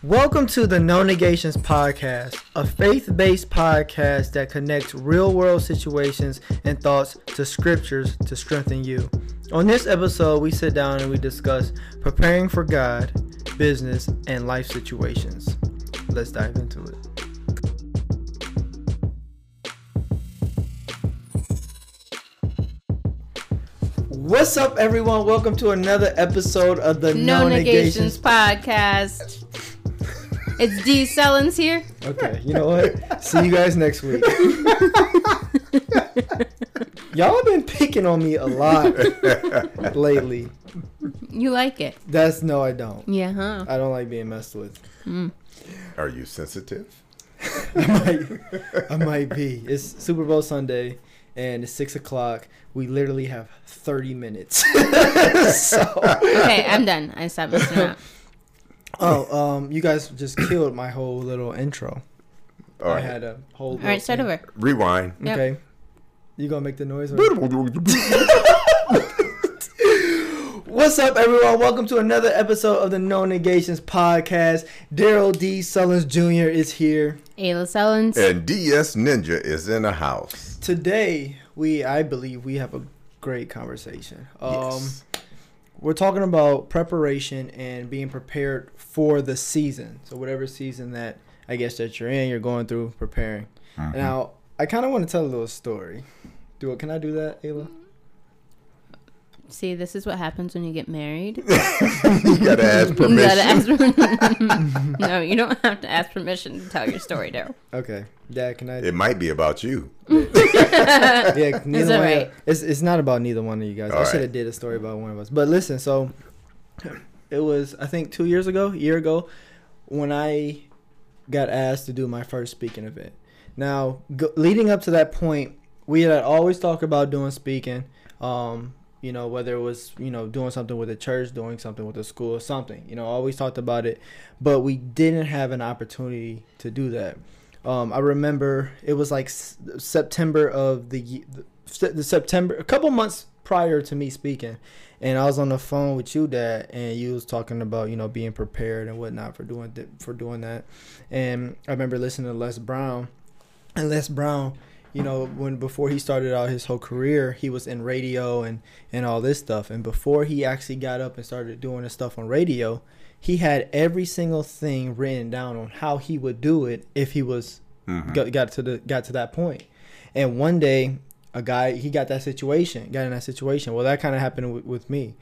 Welcome to the No Negations Podcast, a faith based podcast that connects real world situations and thoughts to scriptures to strengthen you. On this episode, we sit down and we discuss preparing for God, business, and life situations. Let's dive into it. What's up, everyone? Welcome to another episode of the No, Negations, podcast. It's D Sullins here. Okay, you know what? See you guys next week. Y'all been picking on me a lot lately. You like it? That's no, I don't. Yeah, huh? I don't like being messed with. Hmm. Are you sensitive? I might, I might be. It's Super Bowl Sunday, and it's six o'clock. We literally have thirty minutes. so, Okay, I'm done. I stopped messing around. Oh, um, you guys just killed my whole little intro. All I had a whole. All right, start over. Rewind. Yep. Okay. You gonna make the noise? Or? What's up, everyone? Welcome to another episode of the No Negations podcast. Darrell D. Sullins Jr. is here. Ayla Sullins. and DS Ninja is in the house. Today, we, I believe, we have a great conversation. Um, Yes. We're talking about preparation and being prepared for the season. So whatever season that I guess that you're in, you're going through preparing. Mhm. Now, I kind of want to tell a little story. Do it? Can I do that, Ayla? See, this is what happens when you get married. you gotta ask permission. You permission. gotta ask. permission. no, you don't have to ask permission to tell your story, Darrell. Okay, Dad, can I? It might be about you. yeah, neither It's one. alright. It's it's not about neither one of you guys. I should have right. did a story about one of us. But listen, so it was I think two years ago, a year ago, when I got asked to do my first speaking event. Now, go, leading up to that point, we had always talked about doing speaking. Um, you know, whether it was you know doing something with the church, doing something with the school, something. You know, always talked about it, but we didn't have an opportunity to do that. Um, I remember it was like September of the, the September, a couple months prior to me speaking, and I was on the phone with you, Dad, and you was talking about you know being prepared and whatnot for doing for doing that, and I remember listening to Les Brown, and Les Brown, you know when before he started out his whole career, he was in radio and and all this stuff, and before he actually got up and started doing his stuff on radio, he had every single thing written down on how he would do it if he was Mhm. got, got to the got to that point. and one day a guy he got that situation got in that situation well that kind of happened with, with me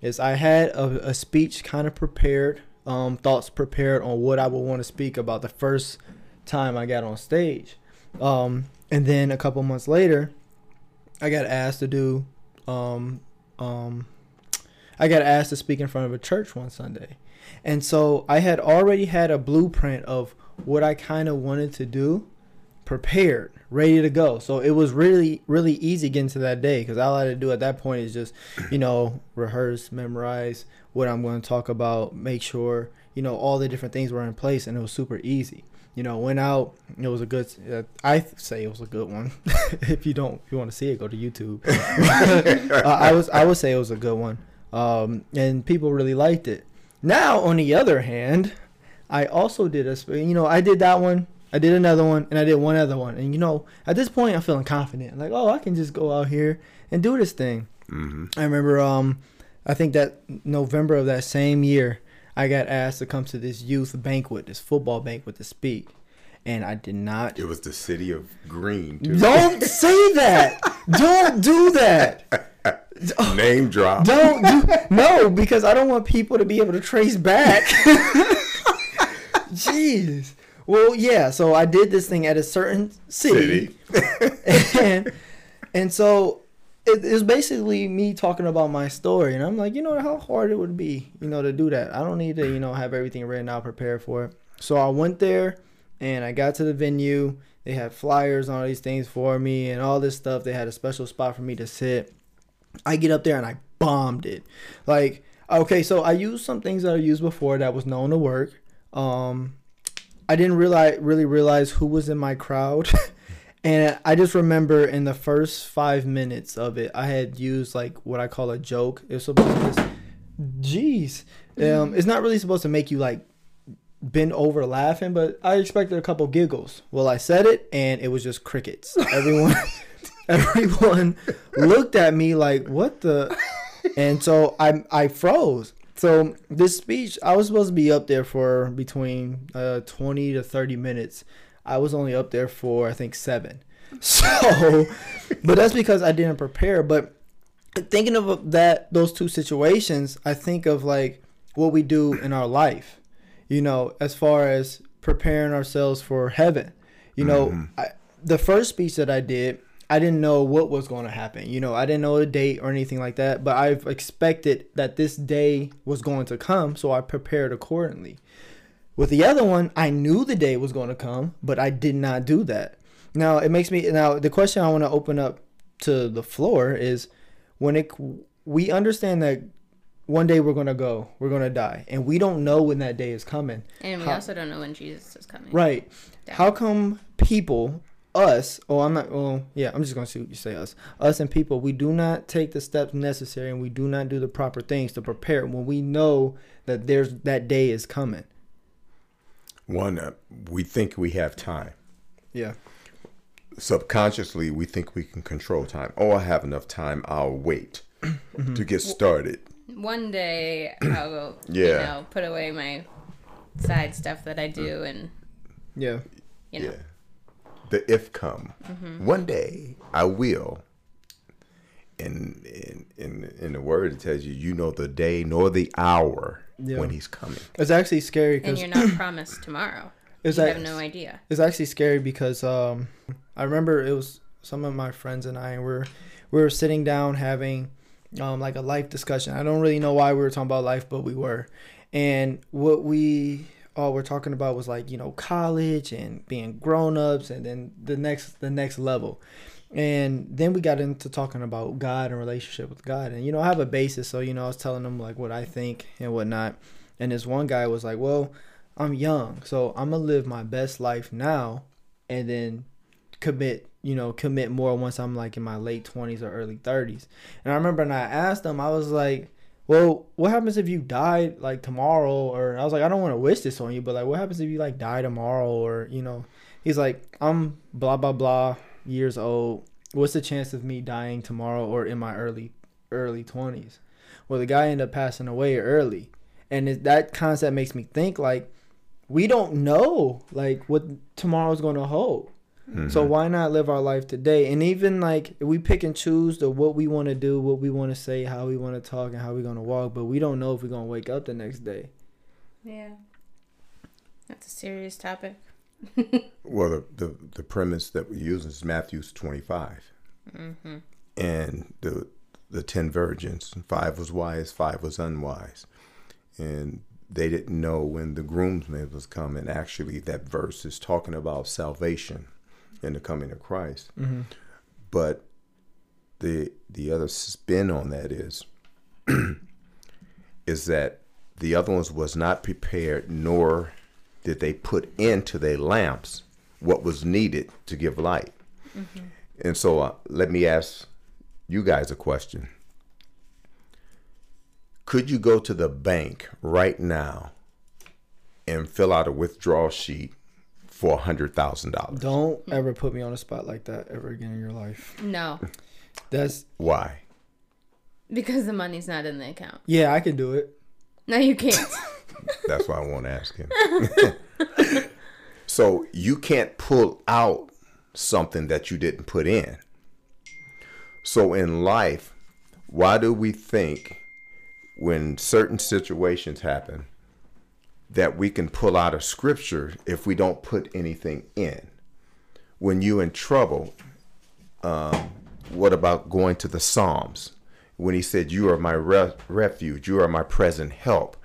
is i had a, a speech kind of prepared um, thoughts prepared on what i would want to speak about the first time i got on stage um, and then a couple months later i got asked to do um, um, i got asked to speak in front of a church one sunday and so i had already had a blueprint of what i kind of wanted to do prepared, ready to go. So it was really, really easy getting to that day because all I had to do at that point is just, you know, rehearse, memorize what I'm going to talk about, make sure, you know, all the different things were in place, and it was super easy. You know, went out. It was a good. Uh, I say it was a good one. if you don't, if you want to see it, go to YouTube. uh, I was, I would say it was a good one, um, and people really liked it. Now, on the other hand, I also did a, you know, I did that one. I did another one, and I did one other one. And you know, at this point, I'm feeling confident. Like, oh, I can just go out here and do this thing. Mhm. I remember, um, I think that November of that same year, I got asked to come to this youth banquet, this football banquet, to speak, and I did not. It was the city of green. Too. Don't say that. Don't do that. Name drop. Don't do no because I don't want people to be able to trace back. Jeez. Well, yeah. So I did this thing at a certain city, City. and and so it, it was basically me talking about my story, and I'm like, you know, how hard it would be, you know, to do that. I don't need to, you know, have everything written out, prepared for it. So I went there, and I got to the venue. They had flyers on all these things for me, and all this stuff. They had a special spot for me to sit. I get up there and I bombed it. Like, okay, so I used some things that I used before that was known to work. Um, I didn't realize really realize who was in my crowd. and I just remember in the first five minutes of it, I had used like what I call a joke. It was supposed to just, jeez, um, it's not really supposed to make you like bend over laughing, but I expected a couple giggles. Well, I said it, and it was just crickets. Everyone, everyone looked at me like, "What the?" And so I I froze. So this speech, I was supposed to be up there for between uh, twenty to thirty minutes. I was only up there for I think seven. So, but that's because I didn't prepare. But thinking of that those two situations, I think of like what we do in our life. You know, as far as preparing ourselves for heaven. You know, mm-hmm. I, the first speech that I did, I didn't know what was going to happen. You know, I didn't know the date or anything like that, but I've expected that this day was going to come, so I prepared accordingly. With the other one, I knew the day was going to come, but I did not do that. Now, it makes me now the question I want to open up to the floor is when it we understand that one day we're going to go, we're going to die, and we don't know when that day is coming. And we How- also don't know when Jesus is coming. Right. How come people, us, oh, I'm not, well, yeah, I'm just going to say us, us and people, we do not take the steps necessary and we do not do the proper things to prepare when we know that there's that day is coming. One, uh, we think we have time. Yeah. Subconsciously, we think we can control time. Oh, I have enough time. I'll wait mm-hmm. to get started. One day I'll go, you Yeah. know, put away my side stuff that I do uh, and, Yeah. you know. Yeah. The if come. Mm-hmm. One day I will. In, in in in the word it tells you you know the day nor the hour Yeah. when he's coming. It's actually scary And because you're not promised tomorrow. Is you that- have no idea. It's actually scary because um, I remember it was some of my friends and I were we were sitting down having um, like a life discussion. I don't really know why we were talking about life, but we were. And what we all were talking about was like you know college and being grown ups, and then the next the next level. And then we got into talking about God and relationship with God. And you know I have a basis, so you know I was telling them like what I think and whatnot. And this one guy was like, "Well." I'm young, so I'm gonna live my best life now, and then commit, you know, commit more once I'm like in my late twenties or early thirties. And I remember, and I asked him, I was like, "Well, what happens if you died like tomorrow?" Or I was like, "I don't want to wish this on you, but like, what happens if you like die tomorrow?" Or you know, he's like, "I'm blah blah blah years old. What's the chance of me dying tomorrow or in my early early twenties?" Well, the guy ended up passing away early, and it, that concept makes me think like we don't know like what tomorrow's going to hold. So mm-hmm. why not live our life today? And even like if we pick and choose the what we want to do, what we want to say, how we want to talk, and how we're going to walk, but we don't know if we're going to wake up the next day. Yeah. That's a serious topic. Well, the, the, the premise that we use is Matthew's 25. Mm-hmm. And the, the 10 virgins, five was wise, five was unwise. And they didn't know when the groomsman was coming. Actually, that verse is talking about salvation and the coming of Christ. Mm-hmm. But the the other spin on that is is that the other ones was not prepared, nor did they put into their lamps what was needed to give light. And so, uh, let me ask you guys a question. Could you go to the bank right now and fill out a withdrawal sheet for a hundred thousand dollars? Don't ever put me on a spot like that ever again in your life. No, That's Why? because the money's not in the account. yeah, I can do it. No, you can't. That's why I won't ask him. so you can't pull out something that you didn't put in. So in life, why do we think when certain situations happen that we can pull out a scripture if we don't put anything in? When you're in trouble, um, what about going to the Psalms? When he said, You are my re- refuge, you are my present help.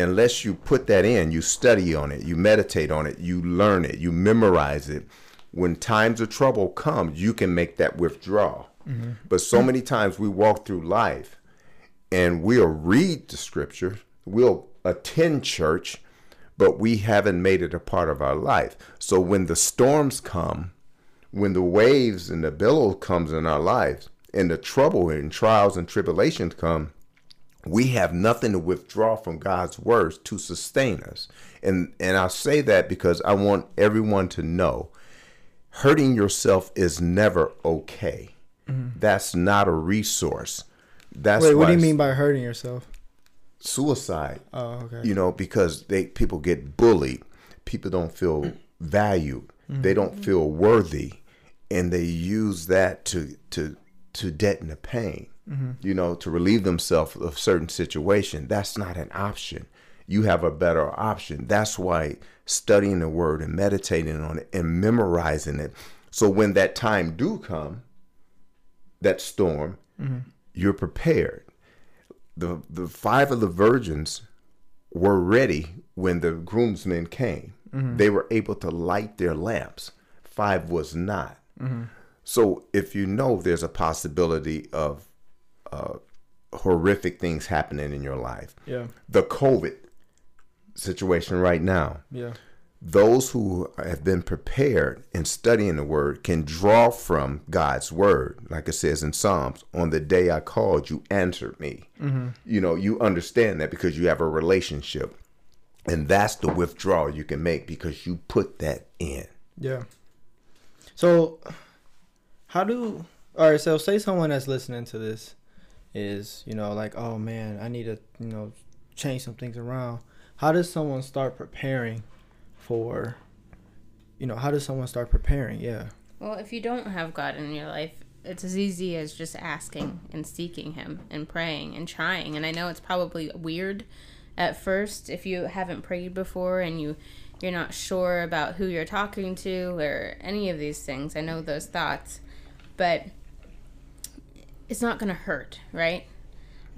Unless you put that in, you study on it, you meditate on it, you learn it, you memorize it. When times of trouble come, you can make that withdrawal. Mm-hmm. But so many times we walk through life and we'll read the scripture, we'll attend church, but we haven't made it a part of our life. So when the storms come, when the waves and the billow comes in our lives, and the trouble and trials and tribulations come, we have nothing to withdraw from God's words to sustain us. And and I say that because I want everyone to know hurting yourself is never okay. That's not a resource. That's Wait, what do you mean by hurting yourself? suicide Oh, okay. you know because they people get bullied people don't feel valued they don't mm-hmm. feel worthy and they use that to to to deaden the pain Mm-hmm. you know to relieve themselves of certain situation that's not an option. You have a better option. That's why studying the word and meditating on it and memorizing it. So when that time do come that storm mm-hmm. you're prepared. The the five of the virgins were ready when the groomsmen came. Mm-hmm. They were able to light their lamps. Five was not. So if you know there's a possibility of uh, horrific things happening in your life, Yeah. the COVID situation right now, Yeah. those who have been prepared in studying the word can draw from God's word. Like it says in Psalms, on the day I called, you answered me. You know, you understand that because you have a relationship. And that's the withdrawal you can make because you put that in. Yeah. So, how do all right? So, say someone that's listening to this is you know like, oh man, I need to you know change some things around. How does someone start preparing for? You know, how does someone start preparing? Yeah. Well, if you don't have God in your life, it's as easy as just asking and seeking Him and praying and trying. And I know it's probably weird at first if you haven't prayed before and you you're not sure about who you're talking to or any of these things. I know those thoughts, but it's not going to hurt, right?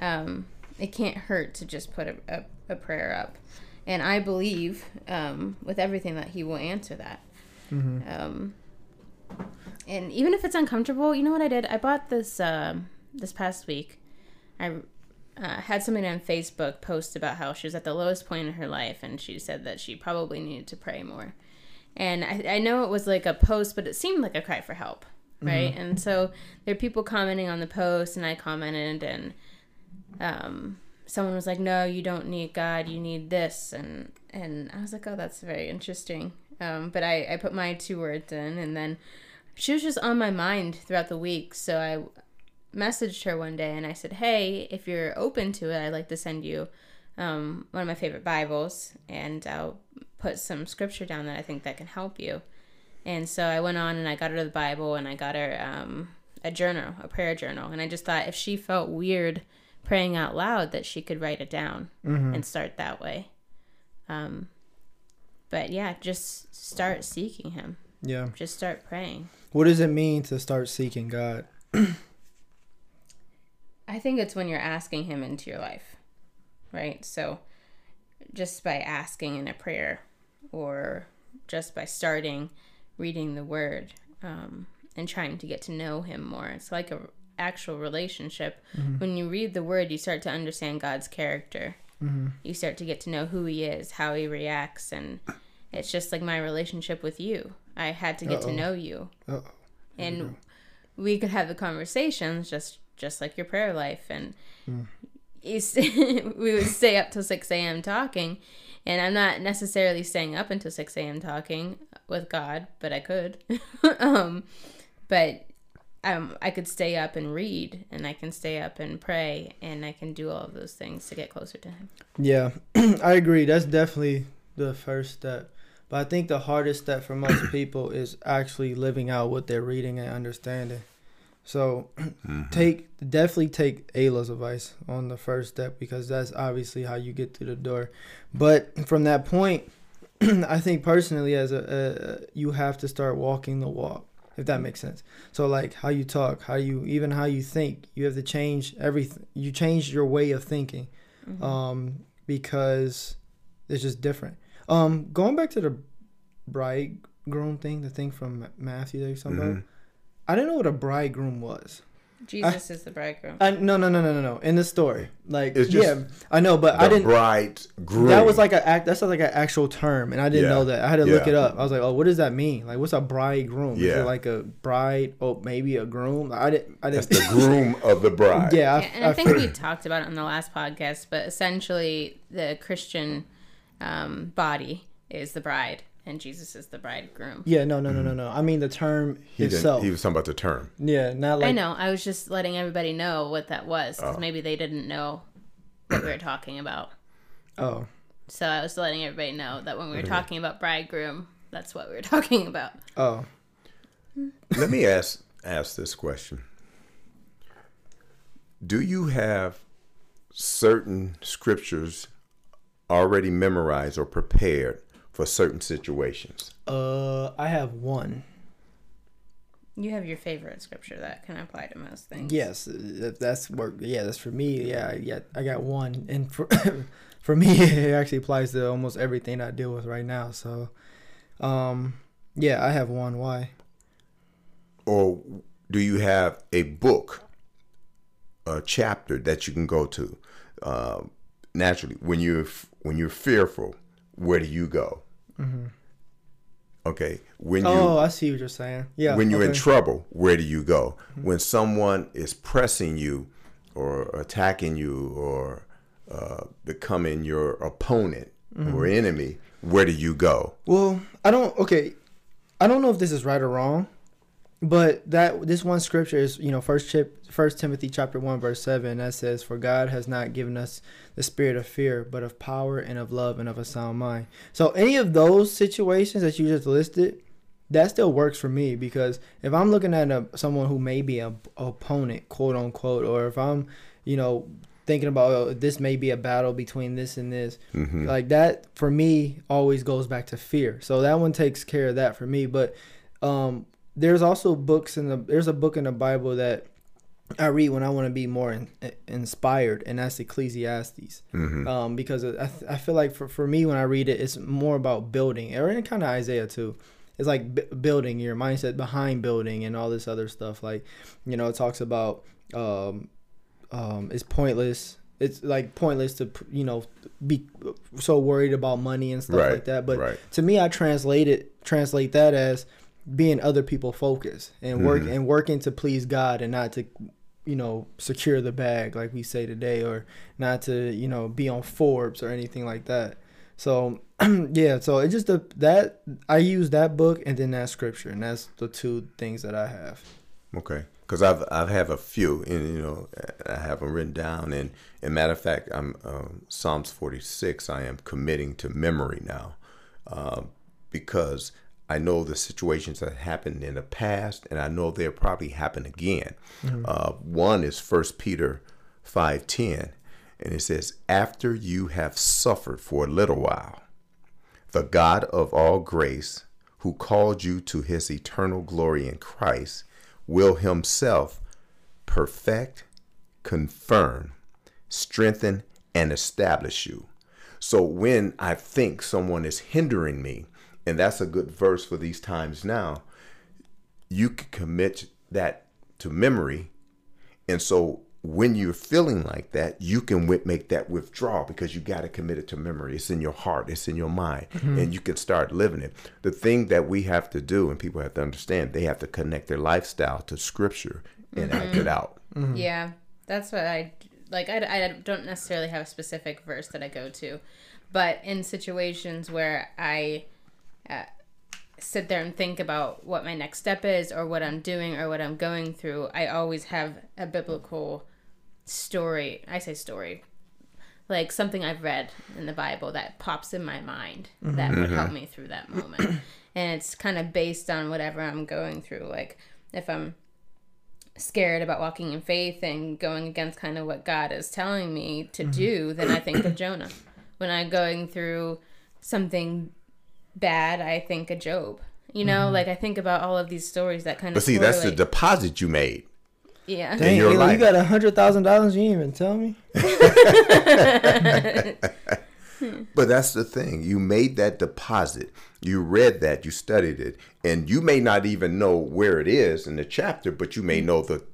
Um, it can't hurt to just put a, a, a prayer up. And I believe um, with everything that He will answer that. Um, and even if it's uncomfortable, you know what I did? I bought this um, this past week. I uh, had somebody on Facebook post about how she was at the lowest point in her life, and she said that she probably needed to pray more. And I, I know it was like a post, but it seemed like a cry for help, right? And so there are people commenting on the post, and I commented, and um, someone was like, "No, you don't need God. You need this," and and I was like, "Oh, that's very interesting." Um, but I I put my two words in, and then she was just on my mind throughout the week, so I messaged her one day and I said, "Hey, if you're open to it, I'd like to send you um, one of my favorite Bibles, and I'll put some scripture down that I think that can help you." And so I went on and I got her the Bible and I got her um, a journal, a prayer journal, and I just thought if she felt weird praying out loud, that she could write it down and start that way. Um, but yeah, just start seeking Him. Yeah. Just start praying. What does it mean to start seeking God? I think it's when you're asking Him into your life, right? So just by asking in a prayer or just by starting reading the Word um, and trying to get to know Him more. It's like a actual relationship. Mm-hmm. When you read the Word, you start to understand God's character. Mm-hmm. You start to get to know who He is, how He reacts, and it's just like my relationship with you. I had to get to Uh-oh. know you Uh-oh. and we could have the conversations just just like your prayer life and hmm. we would stay up till 6 a.m talking and i'm not necessarily staying up until 6 a.m talking with god but i could um but um, I could stay up and read, and I can stay up and pray, and I can do all of those things to get closer to Him. Yeah, I agree. That's definitely the first step. But I think the hardest step for most people is actually living out what they're reading and understanding. So take definitely take Ayla's advice on the first step because that's obviously how you get through the door. But from that point, I think personally, as a, a you have to start walking the walk, if that makes sense. So like how you talk, how you even how you think, you have to change everything. You change your way of thinking, um, because it's just different. Um, going back to the bridegroom thing, the thing from Matthew that you're talking about, I didn't know what a bridegroom was. Jesus is the bridegroom. I, no, no, no, no, no, no. In the story, like, It's just yeah, I know, but the I didn't. bride groom. That was like an act. That's like an actual term, and I didn't Yeah. know that. I had to look it up. I was like, oh, what does that mean? Like, what's a bridegroom? Is it like a bride? Oh, maybe a groom. I didn't. I That's didn't. the groom of the bride. yeah, I, Yeah, and I, I think we talked about it on the last podcast, but essentially, the Christian um, body is the bride, and Jesus is the bridegroom. Yeah, no, no, no, no, no. I mean the term He, itself. he was talking about the term. yeah, not like I know. I was just letting everybody know what that was Oh. because maybe they didn't know what we were talking about. Oh, So I was letting everybody know that when we were talking about bridegroom, that's what we were talking about. oh. Let me ask ask this question. Do you have certain scriptures already memorized or prepared for certain situations? Uh, I have one. You have your favorite scripture that can apply to most things. Yes, that's work. Yeah, that's for me. Yeah, yeah. I got one, and for for me, it actually applies to almost everything I deal with right now. So, um, yeah, I have one. Why? Or do you have a book, a chapter that you can go to? Uh, naturally, when you're when you're fearful, where do you go? Mm-hmm. Okay, when you oh, I see what you're saying. Yeah. when you're in trouble, where do you go? Mm-hmm. When someone is pressing you or attacking you or uh, becoming your opponent mm-hmm. or enemy, where do you go? Well, I don't. Okay, I don't know if this is right or wrong, but that this one scripture is you know first chip First Timothy chapter one verse seven that says, "For God has not given us the spirit of fear, but of power and of love and of a sound mind." So any of those situations that you just listed, that still works for me because if I'm looking at a, someone who may be a opponent, quote unquote, or if I'm you know thinking about oh, this may be a battle between this and this like that for me always goes back to fear. So that one takes care of that for me. But um there's also books in the there's a book in the bible that I read when I want to be more in, inspired, and that's Ecclesiastes. Um, because I, I feel like for, for me, when I read it, it's more about building, or in kind of Isaiah too. It's like b- building your mindset behind building and all this other stuff. Like, you know, it talks about um, um, it's pointless. It's like pointless to you know be so worried about money and stuff Right, like that. But right. to me, I translate it translate that as being other people focused and work Mm-hmm. and working to please God and not to you know secure the bag like we say today or not to you know be on Forbes or anything like that. So yeah, so it just the that I use that book and then that scripture and that's the two things that I have. Okay, because I've I've have a few, and you know I have them written down, and and matter of fact, I'm um, Psalms 46. I am committing to memory now, um, because I know the situations that happened in the past, and I know they'll probably happen again. Uh, one is First Peter 5:10, and it says, "After you have suffered for a little while." the God of all grace, who called you to his eternal glory in Christ, will himself perfect, confirm, strengthen, and establish you. So when I think someone is hindering me, and that's a good verse for these times now, you can commit that to memory. And so when you're feeling like that, you can wi- make that withdrawal because you got to commit it to memory. It's in your heart, it's in your mind, mm-hmm. and you can start living it. The thing that we have to do, and people have to understand, they have to connect their lifestyle to scripture and act it mm-hmm. out. Mm-hmm. Yeah, that's what I like. I, I don't necessarily have a specific verse that I go to, but in situations where I uh, sit there and think about what my next step is, or what I'm doing, or what I'm going through, I always have a biblical story. I say story. Like something I've read in the Bible that pops in my mind that would help me through that moment. and it's kind of based on whatever I'm going through. Like if I'm scared about walking in faith and going against kind of what God is telling me to do, then I think of Jonah. When I'm going through something bad, I think of Job. You know, mm-hmm. like I think about all of these stories that kind But of. see, that's the deposit you made. yeah. Dang, your Halo, life. you got a hundred thousand dollars. You didn't even tell me. But that's the thing. You made that deposit. You read that, you studied it, and you may not even know where it is in the chapter, but you may mm. know the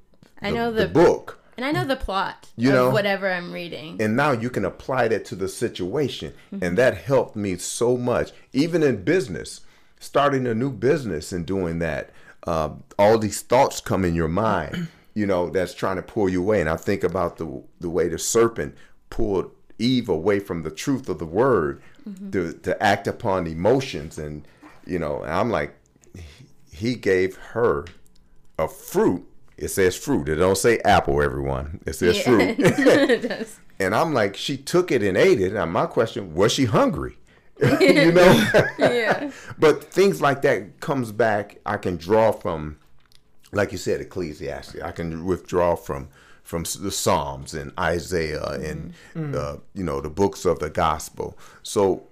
I know the the, book. And I know the plot You of know? whatever I'm reading. and now you can apply that to the situation Mm-hmm. and that helped me so much even in business starting a new business and doing that uh, all these thoughts come in your mind you know that's trying to pull you away and i think about the the way the serpent pulled eve away from the truth of the word Mm-hmm. to, to act upon emotions and you know and i'm like he gave her a fruit it says fruit it don't say apple everyone it says Yeah. fruit It does. and I'm like, she took it and ate it. And my question, was she hungry? you know? yeah. but things like that comes back. I can draw from, like you said, Ecclesiastes. I can withdraw from from the Psalms and Isaiah mm-hmm. and mm. uh, you know the books of the gospel. So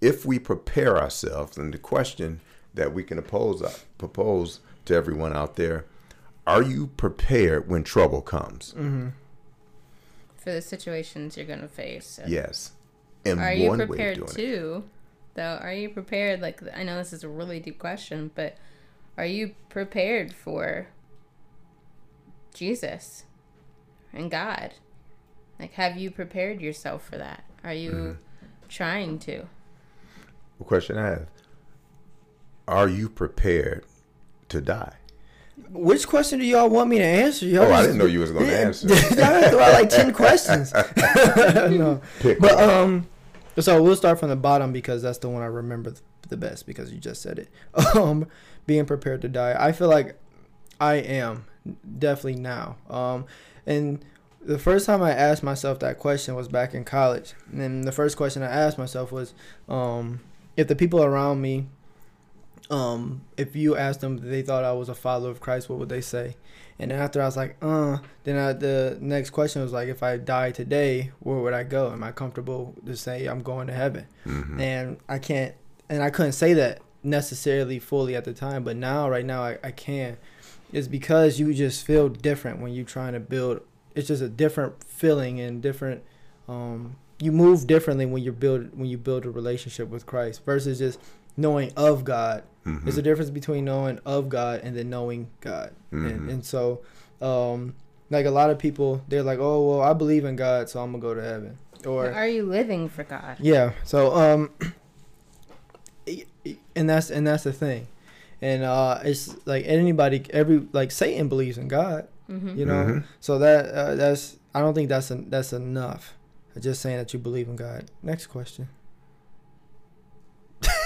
if we prepare ourselves, and the question that we can oppose, uh, propose to everyone out there, are you prepared when trouble comes? For the situations you're gonna face. So. Yes. And Are you one way of prepared doing it. too? Though, are you prepared? Like, I know this is a really deep question, but are you prepared for Jesus and God? Like, have you prepared yourself for that? Are you Mm-hmm. trying to? The question I have: Are you prepared to die? Which question do y'all want me to answer? Y'all Oh, I didn't know you was going to answer. y'all throw out like ten questions. no. Pick But um, so we'll start from the bottom because that's the one I remember the best because you just said it. Um, being prepared to die. I feel like I am definitely now. Um, and the first time I asked myself that question was back in college. And the first question I asked myself was, um, if the people around me, um, if you asked them they thought I was a follower of Christ, what would they say? And then after I was like, uh, then I, the next question was like, if I die today, where would I go? Am I comfortable to say I'm going to heaven? Mhm. And I can't, and I couldn't say that necessarily fully at the time, but now, right now, I, I can. It's because you just feel different when you're trying to build. It's just a different feeling and different. Um, you move differently when you build when you build a relationship with Christ versus just knowing of God. Mhm. There's a difference between knowing of God and then knowing God. Mhm. And, and so, um, like a lot of people, they're like, "Oh, well, I believe in God, so I'm gonna go to heaven." Or are you living for God? yeah. So um and that's and that's the thing. And uh it's like anybody every like Satan believes in God, Mm-hmm. you know. Mhm. So that uh, that's I don't think that's en- that's enough. Just saying that you believe in God. Next question.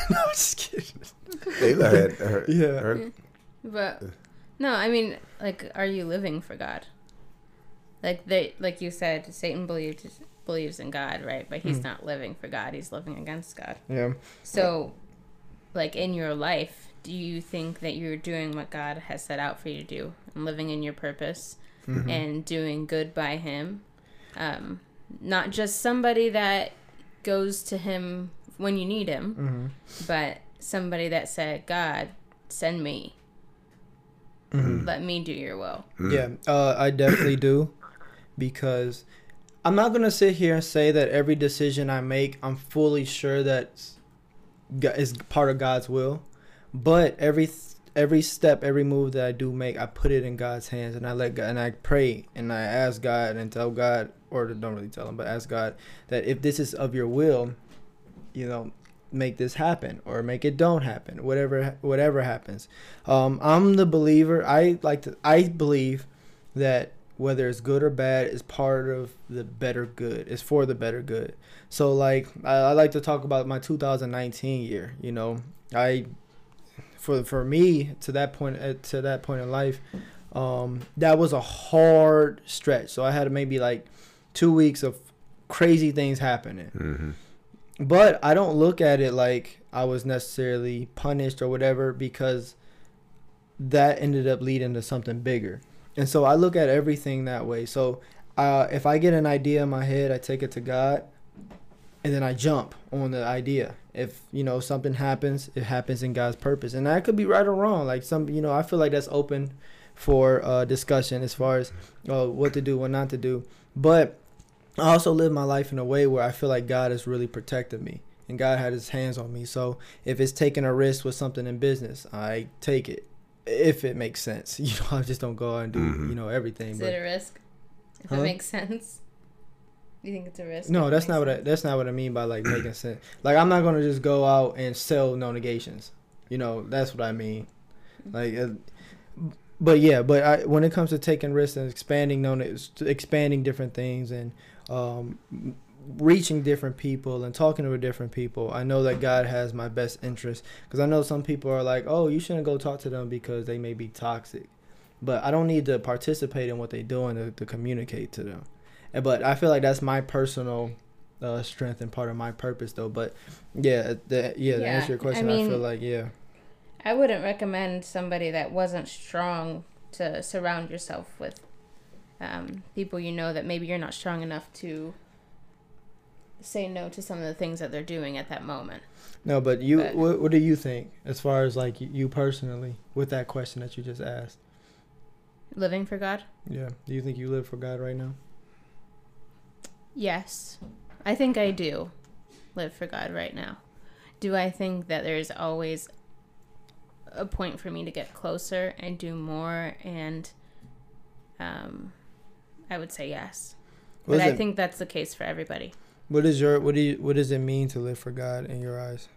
no, I'm just kidding. Layla had her, Yeah. her- But no, I mean, like, are you living for God? Like they, like you said, Satan believes believes in God, right? But he's Mm. not living for God. He's living against God. Yeah. So, like in your life, do you think that you're doing what God has set out for you to do and living in your purpose Mhm. and doing good by Him? Um, not just somebody that goes to Him when you need Him, Mhm. but somebody that said, "God, send me. Mhm. Let me do Your will." Mm. Yeah, uh, I definitely do, because I'm not gonna sit here and say that every decision I make, I'm fully sure that is part of God's will. But every every step, every move that I do make, I put it in God's hands, and I let God, and I pray and I ask God and tell God, or don't really tell Him, but ask God that if this is of Your will, you know, make this happen or make it don't happen. Whatever whatever happens. Um, I'm the believer. I like to. I believe that whether it's good or bad is part of the better good. It's for the better good. So like I, I like to talk about my 2019 year. You know, I for for me to that point uh, to that point in life, um, that was a hard stretch. So I had maybe like two weeks of crazy things happening. Mhm. But I don't look at it like I was necessarily punished or whatever because that ended up leading to something bigger. And so I look at everything that way. So uh, if I get an idea in my head, I take it to God and then I jump on the idea. If, you know, something happens, it happens in God's purpose. And that could be right or wrong. Like some, you know, I feel like that's open for uh, discussion as far as uh, what to do, what not to do. But I also live my life in a way where I feel like God has really protected me and God had his hands on me. So if it's taking a risk with something in business, I take it. if it makes sense. You know, I just don't go out and do Mhm. you know everything. Is but it a risk? If Huh? it makes sense. You think it's a risk? no, that's not what I, that's not what I mean by like making sense. Like I'm not gonna just go out and sell no negations. You know, that's what I mean. Like, uh, but yeah, but I, when it comes to taking risks and expanding known expanding different things and um, reaching different people and talking to different people, I know that God has my best interest because I know some people are like, oh, you shouldn't go talk to them because they may be toxic, but I don't need to participate in what they're doing to, to communicate to them. And, but I feel like that's my personal uh, strength and part of my purpose, though. But yeah, the, yeah, to Yeah, answer your question, I, mean- feel like yeah. I wouldn't recommend somebody that wasn't strong to surround yourself with um, people you know that maybe you're not strong enough to say no to some of the things that they're doing at that moment. No, but you, But- what, what do you think as far as like you personally with that question that you just asked? Living for God? Yeah, do you think you live for God right now? Yes. I think I do live for God right now. Do I think that there's always a point for me to get closer and do more and um I would say yes. What, But I it, think that's the case for everybody. what is your what do you what does it mean to live for God in your eyes?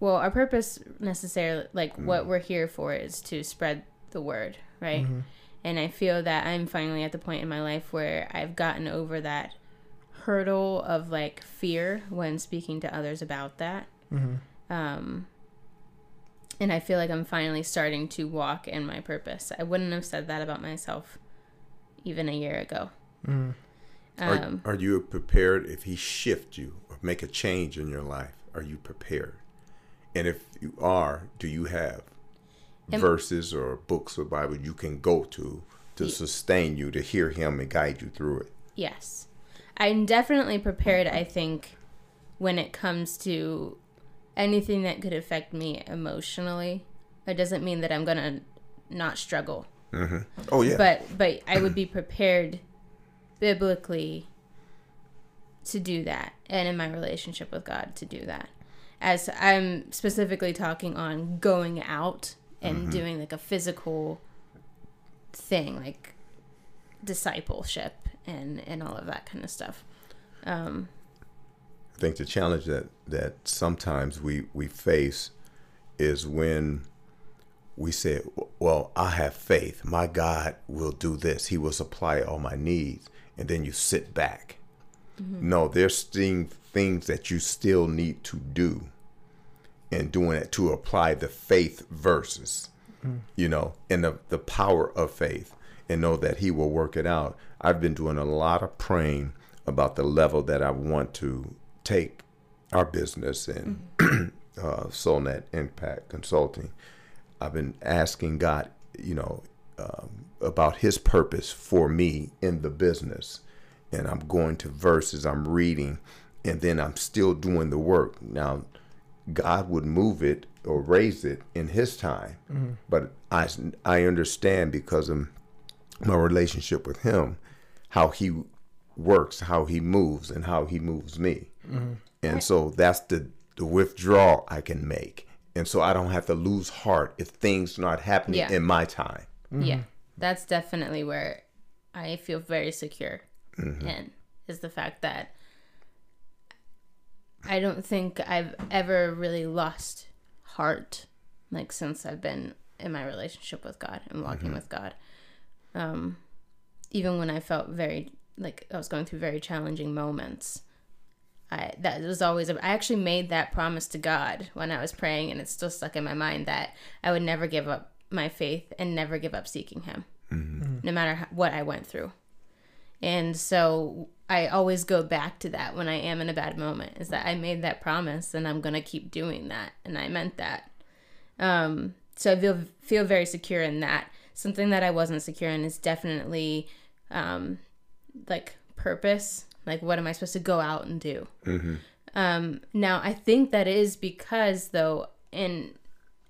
Well, our purpose necessarily, like what we're here for, is to spread the word, right? Mhm. And I feel that I'm finally at the point in my life where I've gotten over that hurdle of like fear when speaking to others about that. Mhm. Um, and I feel like I'm finally starting to walk in my purpose. I wouldn't have said that about myself even a year ago. Mhm. Um, are, are you prepared if he shift you or make a change in your life? Are you prepared? And if you are, do you have Am- verses or books or Bible you can go to to Ye- sustain you to hear him and guide you through it? Yes. I'm definitely prepared, I think, when it comes to anything that could affect me emotionally. It doesn't mean that I'm going to not struggle. Oh yeah. But but I would be prepared biblically to do that and in my relationship with God to do that. As I'm specifically talking on going out and doing like a physical thing like discipleship and and all of that kind of stuff. Um I think the challenge that that sometimes we we face is when we say, "Well, I have faith. My God will do this. He will supply all my needs." And then you sit back. Mm-hmm. No, there's still things that you still need to do, and doing it to apply the faith verses, mm. you know, and the the power of faith, and know that He will work it out. I've been doing a lot of praying about the level that I want to take our business and mm-hmm. uh, SoulNet Impact Consulting. I've been asking God, you know, um, about His purpose for me in the business, and I'm going to verses, I'm reading, and then I'm still doing the work. Now, God would move it or raise it in His time, but I I understand because of my relationship with Him, how He works, how He moves, and how He moves me. And so that's the the withdrawal I can make. And so I don't have to lose heart if things not happening Yeah. in my time. yeah. Mm-hmm. That's definitely where I feel very secure mm-hmm. in is the fact that I don't think I've ever really lost heart like since I've been in my relationship with God and walking mm-hmm. with God. Um even when I felt very like I was going through very challenging moments. I that was always a, I actually made that promise to God when I was praying and it's still stuck in my mind that I would never give up my faith and never give up seeking him no matter how, what I went through. And so I always go back to that when I am in a bad moment is that I made that promise and I'm going to keep doing that and I meant that. Um so I feel feel very secure in that. Something that I wasn't secure in is definitely um like purpose. Like what am I supposed to go out and do? Um now I think that is because though and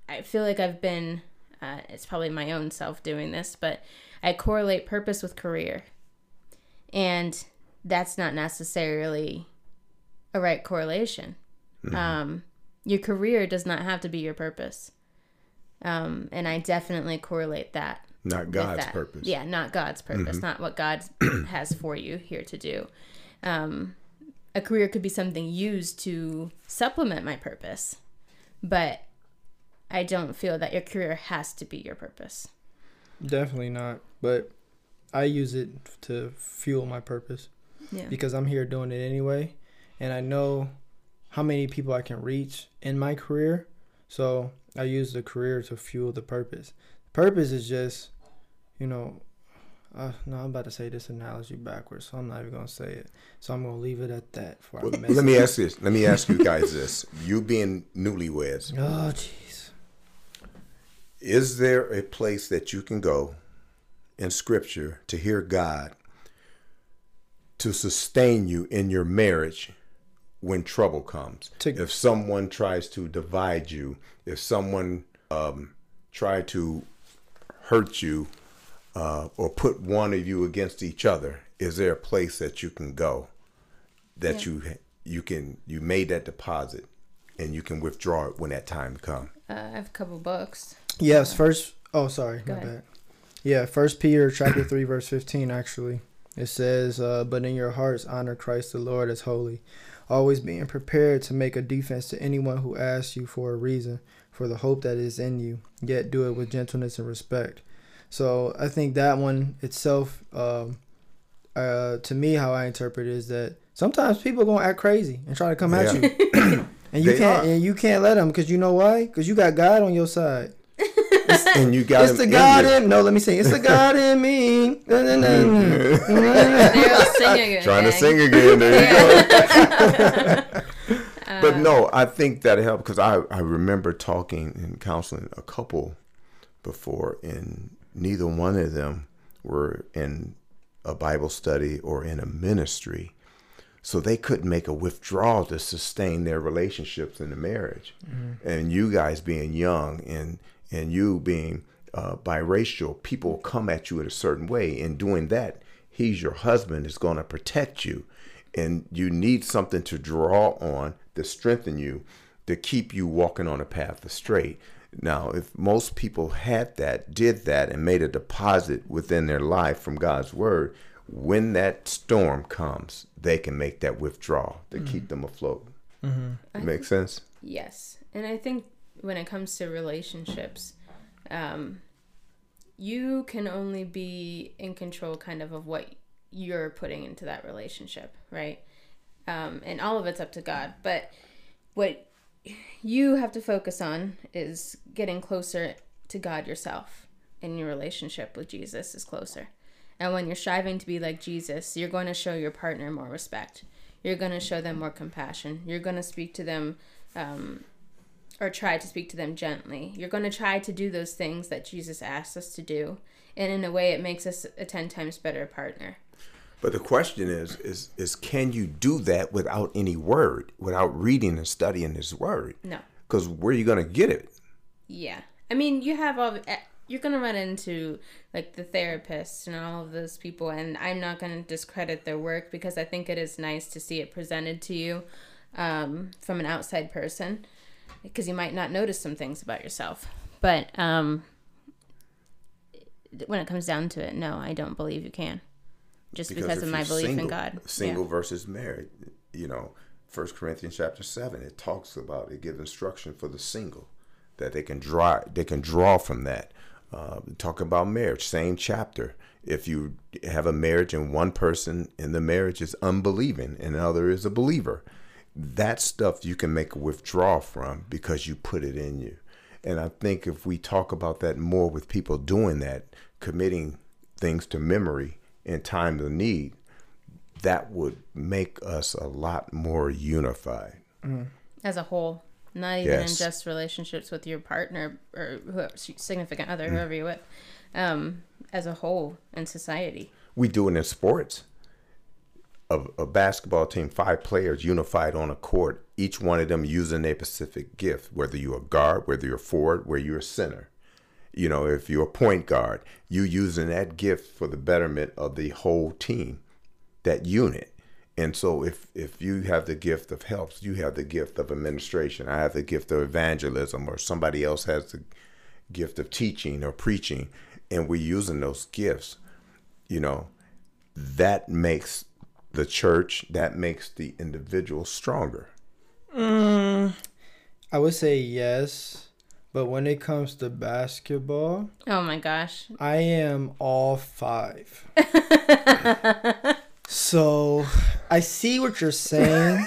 I feel like I've been uh, it's probably my own self doing this, but I correlate purpose with career. And that's not necessarily a right correlation. Um, your career does not have to be your purpose. Um, and I definitely correlate that Not God's that. purpose. Yeah, not God's purpose, not what God has for you here to do. Um, a career could be something used to supplement my purpose, but I don't feel that your career has to be your purpose. Definitely not. But I use it to fuel my purpose Yeah. because I'm here doing it anyway, and I know how many people I can reach in my career. So I use the career to fuel the purpose. Purpose is just, you know, uh, no, I'm about to say this analogy backwards, so I'm not even gonna say it. So I'm gonna leave it at that for our Well, let me ask this. Let me ask you guys this. You being newlyweds, Oh, jeez. is there a place that you can go in scripture to hear God to sustain you in your marriage when trouble comes? To- if someone tries to divide you, if someone um, try to hurt you uh, or put one of you against each other, is there a place that you can go that Yeah. you you can you made that deposit and you can withdraw it when that time comes? Uh, I have a couple books. Yes, first. Oh, sorry, Go my ahead. bad. Yeah, First Peter chapter three verse fifteen. Actually, it says, uh, "But in your hearts honor Christ the Lord as holy, always being prepared to make a defense to anyone who asks you for a reason for the hope that is in you. Yet do it with gentleness and respect." So I think that one itself, um, uh, to me, how I interpret it is that sometimes people are gonna act crazy and try to come at you, and you They can't are. and you can't let them because you know why? Because you got God on your side. and you got It's the God you. in no. Let me sing. It's the God in me. Again. Trying to sing again. There you go. But no, I think that helped because I, I remember talking and counseling a couple before, and neither one of them were in a Bible study or in a ministry. So they couldn't make a withdrawal to sustain their relationships in the marriage. And you guys being young and and you being uh, biracial, people come at you in a certain way. And doing that, he's your husband is going to protect you, and you need something to draw on to strengthen you, to keep you walking on a path of straight. Now, if most people had that, did that, and made a deposit within their life from God's word, when that storm comes, they can make that withdrawal to keep them afloat. I Make sense? Yes. And I think when it comes to relationships, um, you can only be in control kind of of what you're putting into that relationship, right? Um, and all of it's up to God. But what you have to focus on is getting closer to God yourself, and your relationship with Jesus is closer. And when you're striving to be like Jesus, you're going to show your partner more respect. You're going to show them more compassion. You're going to speak to them um, or try to speak to them gently. You're going to try to do those things that Jesus asks us to do. And in a way, it makes us a 10 times better partner. But the question is, is, is can you do that without any word, without reading and studying His word? No. Because where are you going to get it? Yeah. I mean, you have all, eh, you're going to run into like the therapists and all of those people. And I'm not going to discredit their work because I think it is nice to see it presented to you um, from an outside person because you might not notice some things about yourself. But um, when it comes down to it, no, I don't believe you can. Just because, if of my belief in God. Single Yeah. versus married, you know, First Corinthians chapter seven, it talks about it gives instruction for the single that they can draw they can draw from that. Uh, talk about marriage, same chapter. If you have a marriage and one person in the marriage is unbelieving and the other is a believer, that stuff you can make a withdrawal from because you put it in you. And I think if we talk about that more with people doing that, committing things to memory in times of need, that would make us a lot more unified. As a whole, not even Yes. in just relationships with your partner or whoever, significant Mm. other, whoever you're with, um, as a whole in society. We do it in sports. A, a basketball team, five players unified on a court, each one of them using a specific gift, whether you're a guard, whether you're a forward, whether you're a center. You know, if you're a point guard, you using that gift for the betterment of the whole team, that unit. And so if if you have the gift of helps, you have the gift of administration. I have the gift of evangelism, or somebody else has the gift of teaching or preaching, and we're using those gifts, you know, that makes the church, that makes the individual stronger. Mm, I would say yes, but when it comes to basketball, Oh my gosh. I am all five. so I see what you're saying.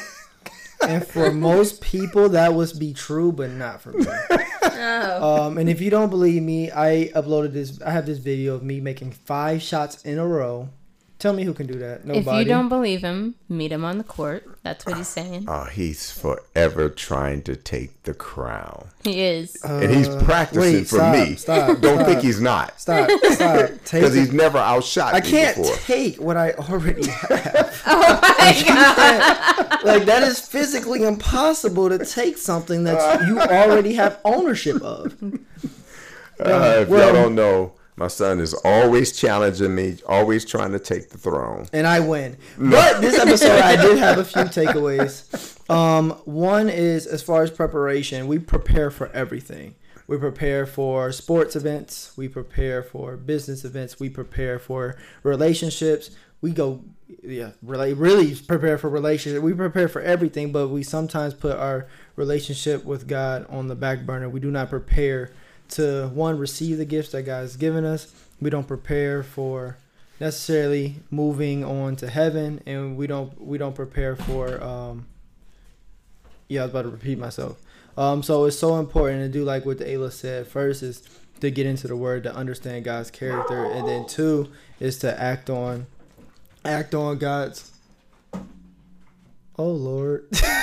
And for most people, that would be true, but not for me. Oh. Um, and if you don't believe me, I uploaded this. I have this video of me making five shots in a row. Tell me who can do that. Nobody. If you don't believe him, meet him on the court. That's what he's saying. Uh, he's forever trying to take the crown. He is. and he's practicing Uh, wait, for stop, me. stop, Don't stop. think he's not. stop, stop. Because he's never outshot I can't before. take what I already have. oh my god. like that is physically impossible to take something that you already have ownership of. Uh, if Well- y'all don't know, my son is always challenging me, always trying to take the throne. and I win. But this episode, I did have a few takeaways. Um, one is as far as preparation, we prepare for everything. We prepare for sports events. We prepare for business events. We prepare for relationships. We go, yeah, really, really prepare for relationships. We prepare for everything, but we sometimes put our relationship with God on the back burner. We do not prepare to one receive the gifts that God has given us. We don't prepare for necessarily moving on to heaven and we don't we don't prepare for um yeah i was about to repeat myself. Um so it's so important to do like what the ayla said. First is to get into the word to understand god's character and then two is to act on act on god's oh lord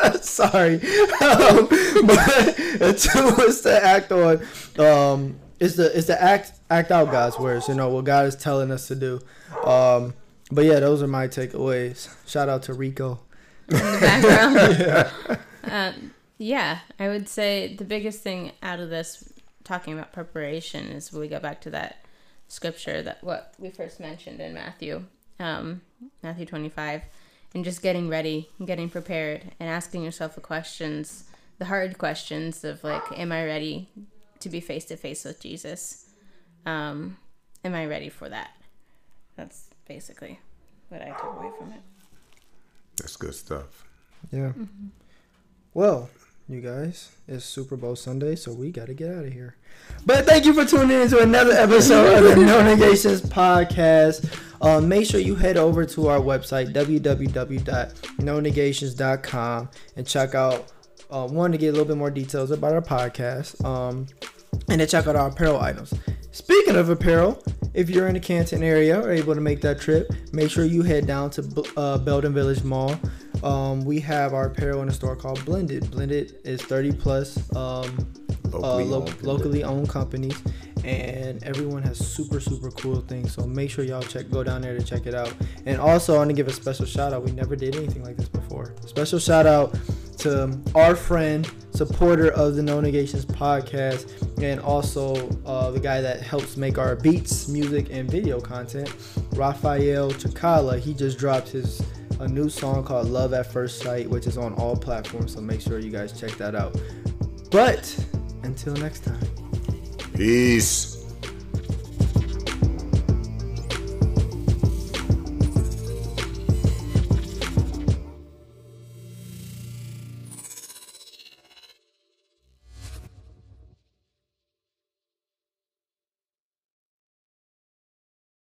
sorry um, but it's to act on um is to is to act act out God's words. You know what God is telling us to do. Um, but yeah, those are my takeaways. Shout out to Rico. in the background. um, yeah, I would say the biggest thing out of this, talking about preparation, is we go back to that scripture that what we first mentioned in Matthew, um, Matthew twenty five, and just getting ready, and getting prepared, and asking yourself the questions, the hard questions of like, am I ready to be face to face with Jesus? Um, am I ready for that? That's basically what I took away from it. That's good stuff. Yeah. Well, you guys, it's Super Bowl Sunday, so we got to get out of here. But thank you for tuning in to another episode of the No Negations podcast. Um, make sure you head over to our website, www.nonegations.com, and check out uh, one to get a little bit more details about our podcast, um, and then check out our apparel items. Speaking of apparel, if you're in the Canton area or able to make that trip, make sure you head down to uh, Belden Village Mall. Um, we have our apparel in a store called Blended. Blended is 30 plus um, uh, Locally lo- owned. locally owned companies, and everyone has super super cool things. So make sure y'all check go down there to check it out. And also, I want to give a special shout out. We never did anything like this before. Special shout out to our friend, supporter of the No Negations podcast, and also uh, the guy that helps make our beats, music, and video content, Rafael Chakala. He just dropped his a new song called Love at First Sight, which is on all platforms. So make sure you guys check that out. But until next time. Peace.